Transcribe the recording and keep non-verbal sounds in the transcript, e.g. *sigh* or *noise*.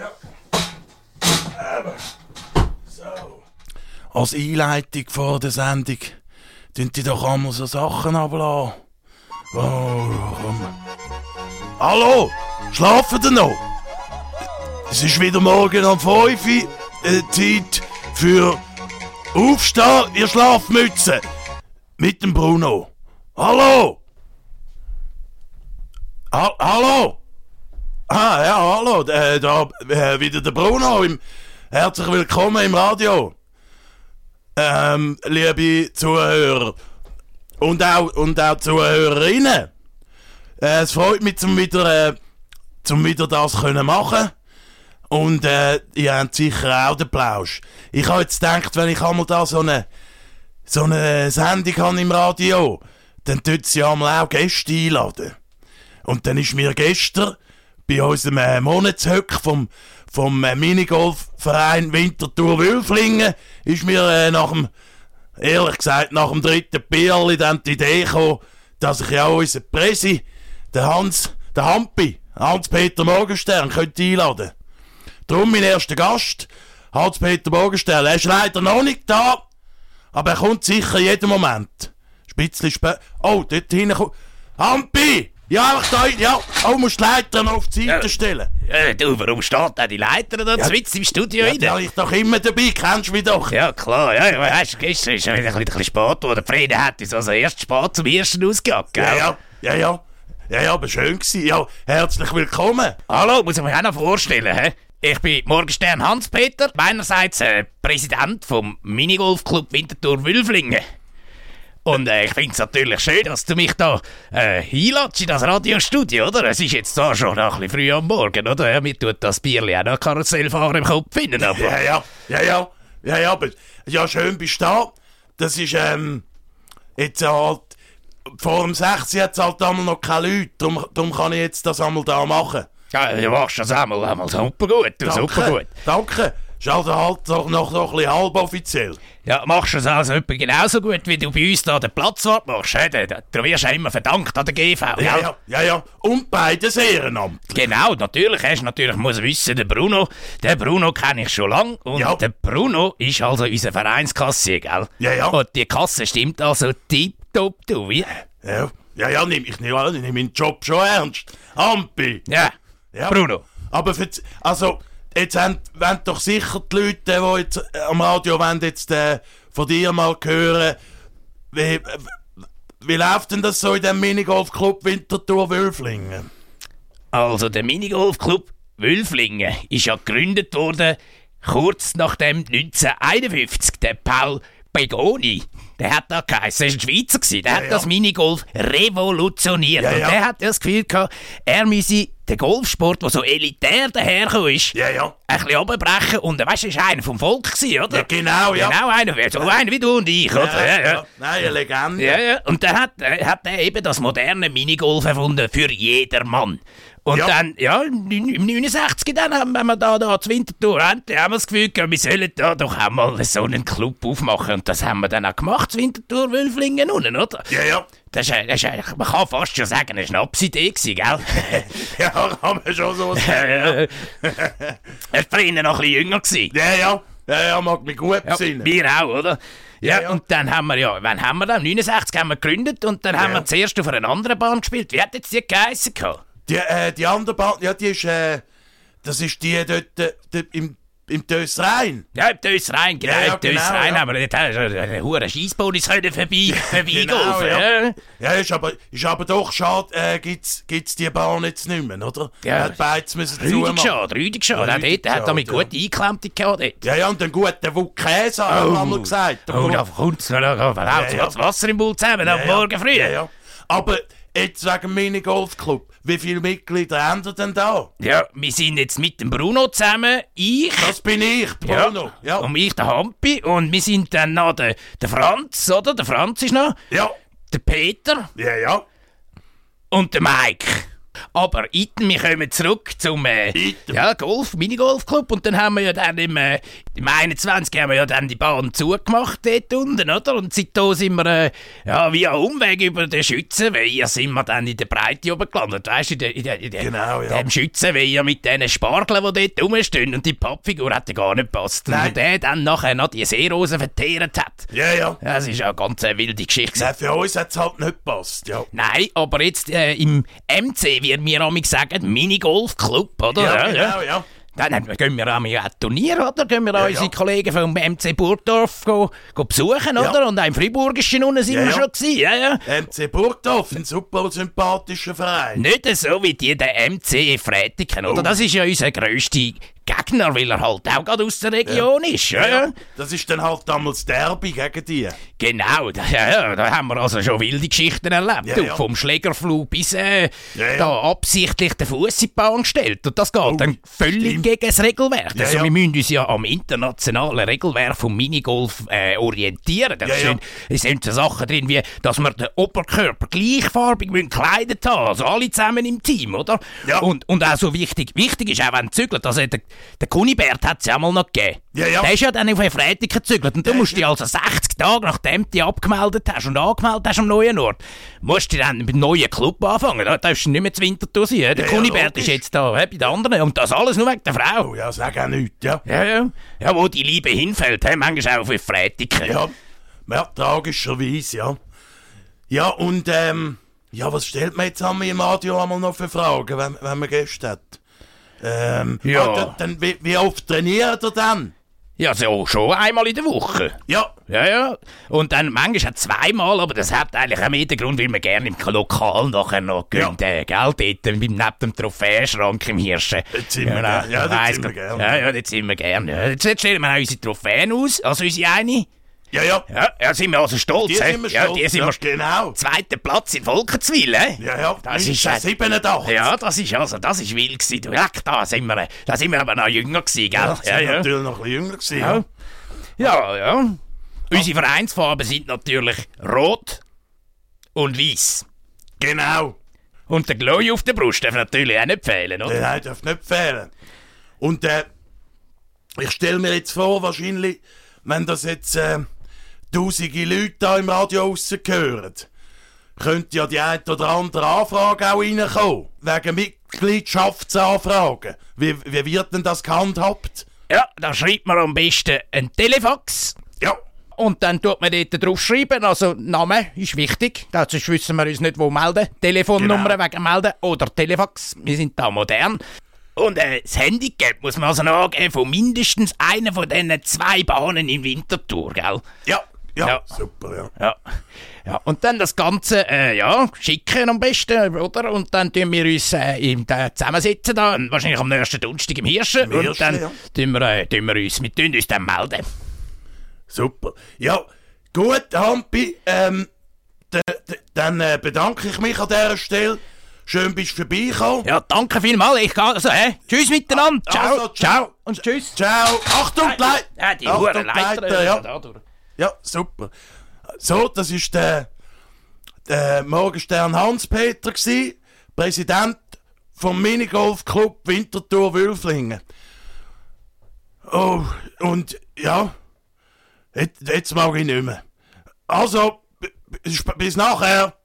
ja. Aber. So. Als Einleitung vor der Sendung tun die doch einmal so Sachen ablassen. Oh, komm. Hallo? Schlafen ihr noch? Es ist wieder morgen um 5 Uhr. Äh, Zeit für Aufstehen, ihr Schlafmütze. Mit dem Bruno. Hallo? Ha hallo? Ah, ja, hallo. Äh, da, äh, wieder der Bruno. Im, herzlich willkommen im Radio. Ähm, liebe Zuhörer. Und auch, und auch Zuhörerinnen. Äh, es freut mich, zum wieder, äh, zum wieder das können machen. Und äh, ihr habt sicher auch den Plausch. Ich habe jetzt gedacht, wenn ich einmal da so eine, so eine Sendung habe im Radio, dann tut sie einmal auch Gäste einladen. Und dann ist mir gestern bei unserem äh, Monatshöck vom, vom äh, Minigolfverein Winterthur Wülflingen, ist mir äh, nach dem, ehrlich gesagt, nach dem dritten Bierli die Idee gekommen, dass ich ja auch unseren Presi, den Hans, den Hampi, Hans-Peter Morgenstern, könnte einladen. Darum mein erster Gast, Hans-Peter Morgenstern. Er ist leider noch nicht da, aber er kommt sicher jeden Moment. Spitzli spät. Oh, dort hinten kommt. Hampi! Ja, einfach da, ja. Oh, musst die Leiter noch auf die Seite Ja. stellen. Äh, du, warum steht da die Leiter da Ja. zwitz im Studio Ja, rein? da ich doch immer dabei, kennst du mich doch. Ja, klar, ja, weißt du, gestern ist ja wieder ein bisschen, ein bisschen spät geworden. Friede hat uns also erst spät zum ersten ausgejagt, gell? Ja, ja, ja, ja. Ja, ja, aber schön gewesen. Ja, herzlich willkommen. Hallo, muss ich mich auch noch vorstellen, hä? Ich bin Morgenstern Hans-Peter, meinerseits äh, Präsident vom Minigolfclub Winterthur Wülflingen. Und äh, ich finde es natürlich schön, dass du mich da äh, einladest in das Radiostudio, oder? Es ist jetzt zwar schon noch ein bisschen früh am Morgen, oder? Ja, mir tut das Bierli auch noch Karussellfahren im Kopf finden, aber... Ja, ja, ja, ja. Ja, ja, aber ja, schön bist du da. Das ist, ähm, jetzt halt, vor dem 6 hat es halt einmal noch keine Leute. Darum, darum kann ich jetzt das einmal da machen. Ja, du machst das einmal, einmal super gut, du, super gut. Danke. Ist also halt doch noch, noch ein bisschen halboffiziell. Ja, machst du es also etwa genauso gut, wie du bei uns da den Platzwart machst, hä? Du, du wirst ja immer verdankt an der GV, Ja, ja, ja, ja. Und beides ehrenamtlich. Genau, natürlich, hast natürlich muss wissen, der Bruno, der Bruno kenne ich schon lang und Ja. der Bruno ist also unser Vereinskassier, gell? Ja, ja. Und die Kasse stimmt also tipptopp, du, wie? Ja, ja, ja nehm, ich nehme nehm meinen Job schon ernst. Ampi. Ja, Ja. Bruno. Aber für, also, jetzt haben, wollen doch sicher die Leute, die jetzt äh, am Radio wollen, jetzt äh, von dir mal hören, wie, äh, wie läuft denn das so in dem Minigolfclub Winterthur Wölflingen? Also der Minigolfclub Wülflingen ist ja gegründet worden kurz nachdem 1951 der Paul Begoni, der hat da geheißen, er war ein Schweizer, gewesen, der hat ja. das Minigolf revolutioniert. Ja, und ja. der hat ja das Gefühl gehabt, er müsse den Golfsport, der so elitär dahergekommen ist, Ja, ja. ein bisschen runterbrechen und weißt du, war einer vom Volk, gewesen, oder? Ja, genau, ja. Genau einer, so einer wie du und ich, oder? Ja, ja. Nein, eine Legende. Ja, ja. Und dann hat, äh, hat er eben das moderne Minigolf erfunden für jedermann. Und Ja. dann, ja, im im 69 dann haben wir da, da zur Wintertour, endlich haben wir das Gefühl gehabt, wir sollen da doch einmal so einen Club aufmachen. Und das haben wir dann auch gemacht, zur Wintertour Wölflingen unten, oder? Ja, ja. Das ist, das ist, man kann fast schon sagen, eine Schnapsidee gewesen, gell? *laughs* Ja, kann man schon so sagen. *laughs* Er war früher noch ein bisschen jünger gewesen. Ja, ja. Ja, ja, mag mich gut Ja, besinnen. wir auch, oder? Ja, Ja, ja. und dann haben wir ja, wann haben wir dann? 69 haben wir gegründet und dann haben Ja. wir zuerst auf einer anderen Bahn gespielt. Wie hat jetzt die geheissen? gehabt? Die, äh, die andere Band, ja, die ist, äh, das ist die dort äh, dort im, im. Ja, im rein, genau, Ja, ja, im Dös genau, rein ja. haben wir dort einen hohen Scheissbonus können vorbei, *laughs* vorbeigehen. Genau, ja. ja. Ja, ist aber, ist aber doch schade, äh, gibt's, gibt's die Bahn jetzt nicht mehr, oder? Ja. Hat beides müssen Rüdig zumachen. schade, rüdig schade. Ja, rüdig dort hat damit schade, gut eingeklemmte gehabt. dort. Ja, ja, und den guten Wut Käse, haben wir gesagt. Oh, Wut- da kommt es, da kommt ja. das Wasser im Mund zusammen am ja, Morgen früh. Ja, ja. Aber jetzt wegen Minigolfclub, wie viele Mitglieder haben ihr denn da? Ja, wir sind jetzt mit dem Bruno zusammen, ich, Das bin ich, Bruno. Ja, und ich, der Hampi, und wir sind dann noch der, der Franz, oder? Der Franz ist noch, ja, der Peter ja, ja. und der Mike. Aber Iten, wir kommen zurück zum äh, ja, Golf, Minigolfclub und dann haben wir ja dann im, äh, im 21 haben wir ja dann die Bahn zugemacht dort unten, oder? Und seitdem sind wir äh, ja, via Umweg über den Schützenweiher sind wir dann in der Breite oben gelandet, weißt du, in, der, in, der, in der, Genau, ja. dem Schützenweiher mit diesen Spargeln, die dort rumstehen und die Pappfigur hat ja gar nicht gepasst. Nein. Und der dann nachher noch die Seerosen verteert hat. Ja, ja. Das ist ja eine ganz äh, wilde Geschichte. Nein, für uns hat es halt nicht gepasst, ja. Nein, aber jetzt äh, im MC, wie wir amig sagen, Minigolfclub, oder? Ja, genau, ja. Dann gehen wir an ein Turnier, oder? Gehen wir Ja, unsere ja. Kollegen vom MC Burgdorf go, go besuchen, Ja. oder? Und auch im Friburgischen unten sind Ja, wir schon gewesen, ja, ja. MC Burgdorf, ein super sympathischer Verein. Nicht so wie die der MC Frätiken, oder? Oh. Das ist ja unser grösster Gegner, weil er halt auch gerade aus der Region ist, ja, ja. Das ist dann halt damals Derby gegen die. Genau, da, ja, ja, da haben wir also schon wilde Geschichten erlebt. Ja, du, ja. Vom Schlägerflug bis äh, Ja, ja. da absichtlich den Fuß in die Bahn gestellt. Und das geht dann völlig stimmt. gegen das Regelwerk. Ja, also ja. wir müssen uns ja am internationalen Regelwerk vom Minigolf äh, orientieren. Da Ja, ja. sind, sind so Sachen drin wie, dass wir den Oberkörper gleichfarbig gekleidet haben. Also alle zusammen im Team, oder? Ja. Und, und auch so wichtig, wichtig ist auch, wenn zügelt. Also der, der Kunibert hat es ja auch mal noch gegeben. Ja, ja. Der ist ja dann auf eine Freitag gezügelt. Und du musst dich also 60 Tage, nachdem du dich abgemeldet hast und angemeldet hast am neuen Ort, musst du dann mit dem neuen Club anfangen. Da darfst du nicht mehr zu Winterthur sein. Der Ja, Kunibert ist jetzt da bei den anderen. Und das alles nur wegen der Frau. Ja, sag auch nichts, ja. Ja, ja. Ja, wo die Liebe hinfällt, hä, manchmal auch auf eine Freitag. Ja, ja, tragischerweise, ja. Ja, und, ähm, ja, was stellt man jetzt an im Radio einmal noch für Fragen, wenn, wenn man Gäste hat? Ähm, Ja. ah, dann, dann, wie, wie oft trainiert er dann? Ja, so schon einmal in der Woche. Ja, Ja, ja. Und dann manchmal auch zweimal, aber das hat eigentlich auch mehr den Grund, weil wir gerne im Lokal nachher noch gehen, äh, gell, dort neben dem Trophäenschrank im Hirschen. Dort sind wir gern. Ja, dort weiss sind wir Gott. gern. Ja, ja, dort sind wir gerne. Ja. Jetzt, jetzt stellen wir auch unsere Trophäen aus, also unsere eine. Ja, ja. Ja, ja, sind wir also stolz, Die sind wir ja, stolz, die sind ja, wir stolz. genau. Zweiter Platz in Volkenswil, hä? Ja, ja, Das ist äh, 87. Ja, das ist also, das ist wild gewesen. Leck, da sind wir, da sind wir aber noch jünger gewesen, gell? Ja, ja, natürlich noch ein bisschen jünger gewesen, Ja. ja. Ja, ja. Unsere Vereinsfarben sind natürlich rot und weiß. Genau. Und der Glow auf der Brust darf natürlich auch nicht fehlen, oder? Nein, darf nicht fehlen. Und äh, ich stelle mir jetzt vor, wahrscheinlich, wenn das jetzt äh, tausende Leute da im Radio rausgehören, könnte ja die eine oder andere Anfrage auch reinkommen. Wegen Mitgliedschaftsanfragen. Wie, wie wird denn das gehandhabt? Ja, da schreibt man am besten ein Telefax. Ja, Und dann tut man dort drauf schreiben, also Name ist wichtig, sonst wissen wir uns nicht, wo melden. Telefonnummer Genau. wegen melden oder Telefax, wir sind da modern. Und äh, das Handicap muss man also noch angeben von mindestens einer von diesen zwei Bahnen in Winterthur, gell? ja, ja, Ja. super, ja. Ja. ja. Und dann das Ganze, äh, ja, schicken am besten, oder? Und dann tun wir uns äh, im, äh, zusammensetzen, da, wahrscheinlich am nächsten Donnerstag im Hirschen. Im und Hirschen, dann ja. tun wir, äh, tun wir uns, wir tun uns dann melden. Super. Ja, gut, Hampi, ähm, dann äh, bedanke ich mich an dieser Stelle. Schön bist du vorbeigekommen. Ja, danke vielmals. Ich gehe, also, hä? Tschüss miteinander. Ciao, Also, ciao. ciao und tschüss. Ciao. Achtung, Leit Ja, die Achtung, Leiter. Leiter, ja. Ja, super. So, das ist der, der Morgenstern Hans-Peter Präsident vom Minigolfclub Winterthur Wülflingen. Oh, und ja, jetzt, jetzt mag ich nicht mehr. Also, bis nachher.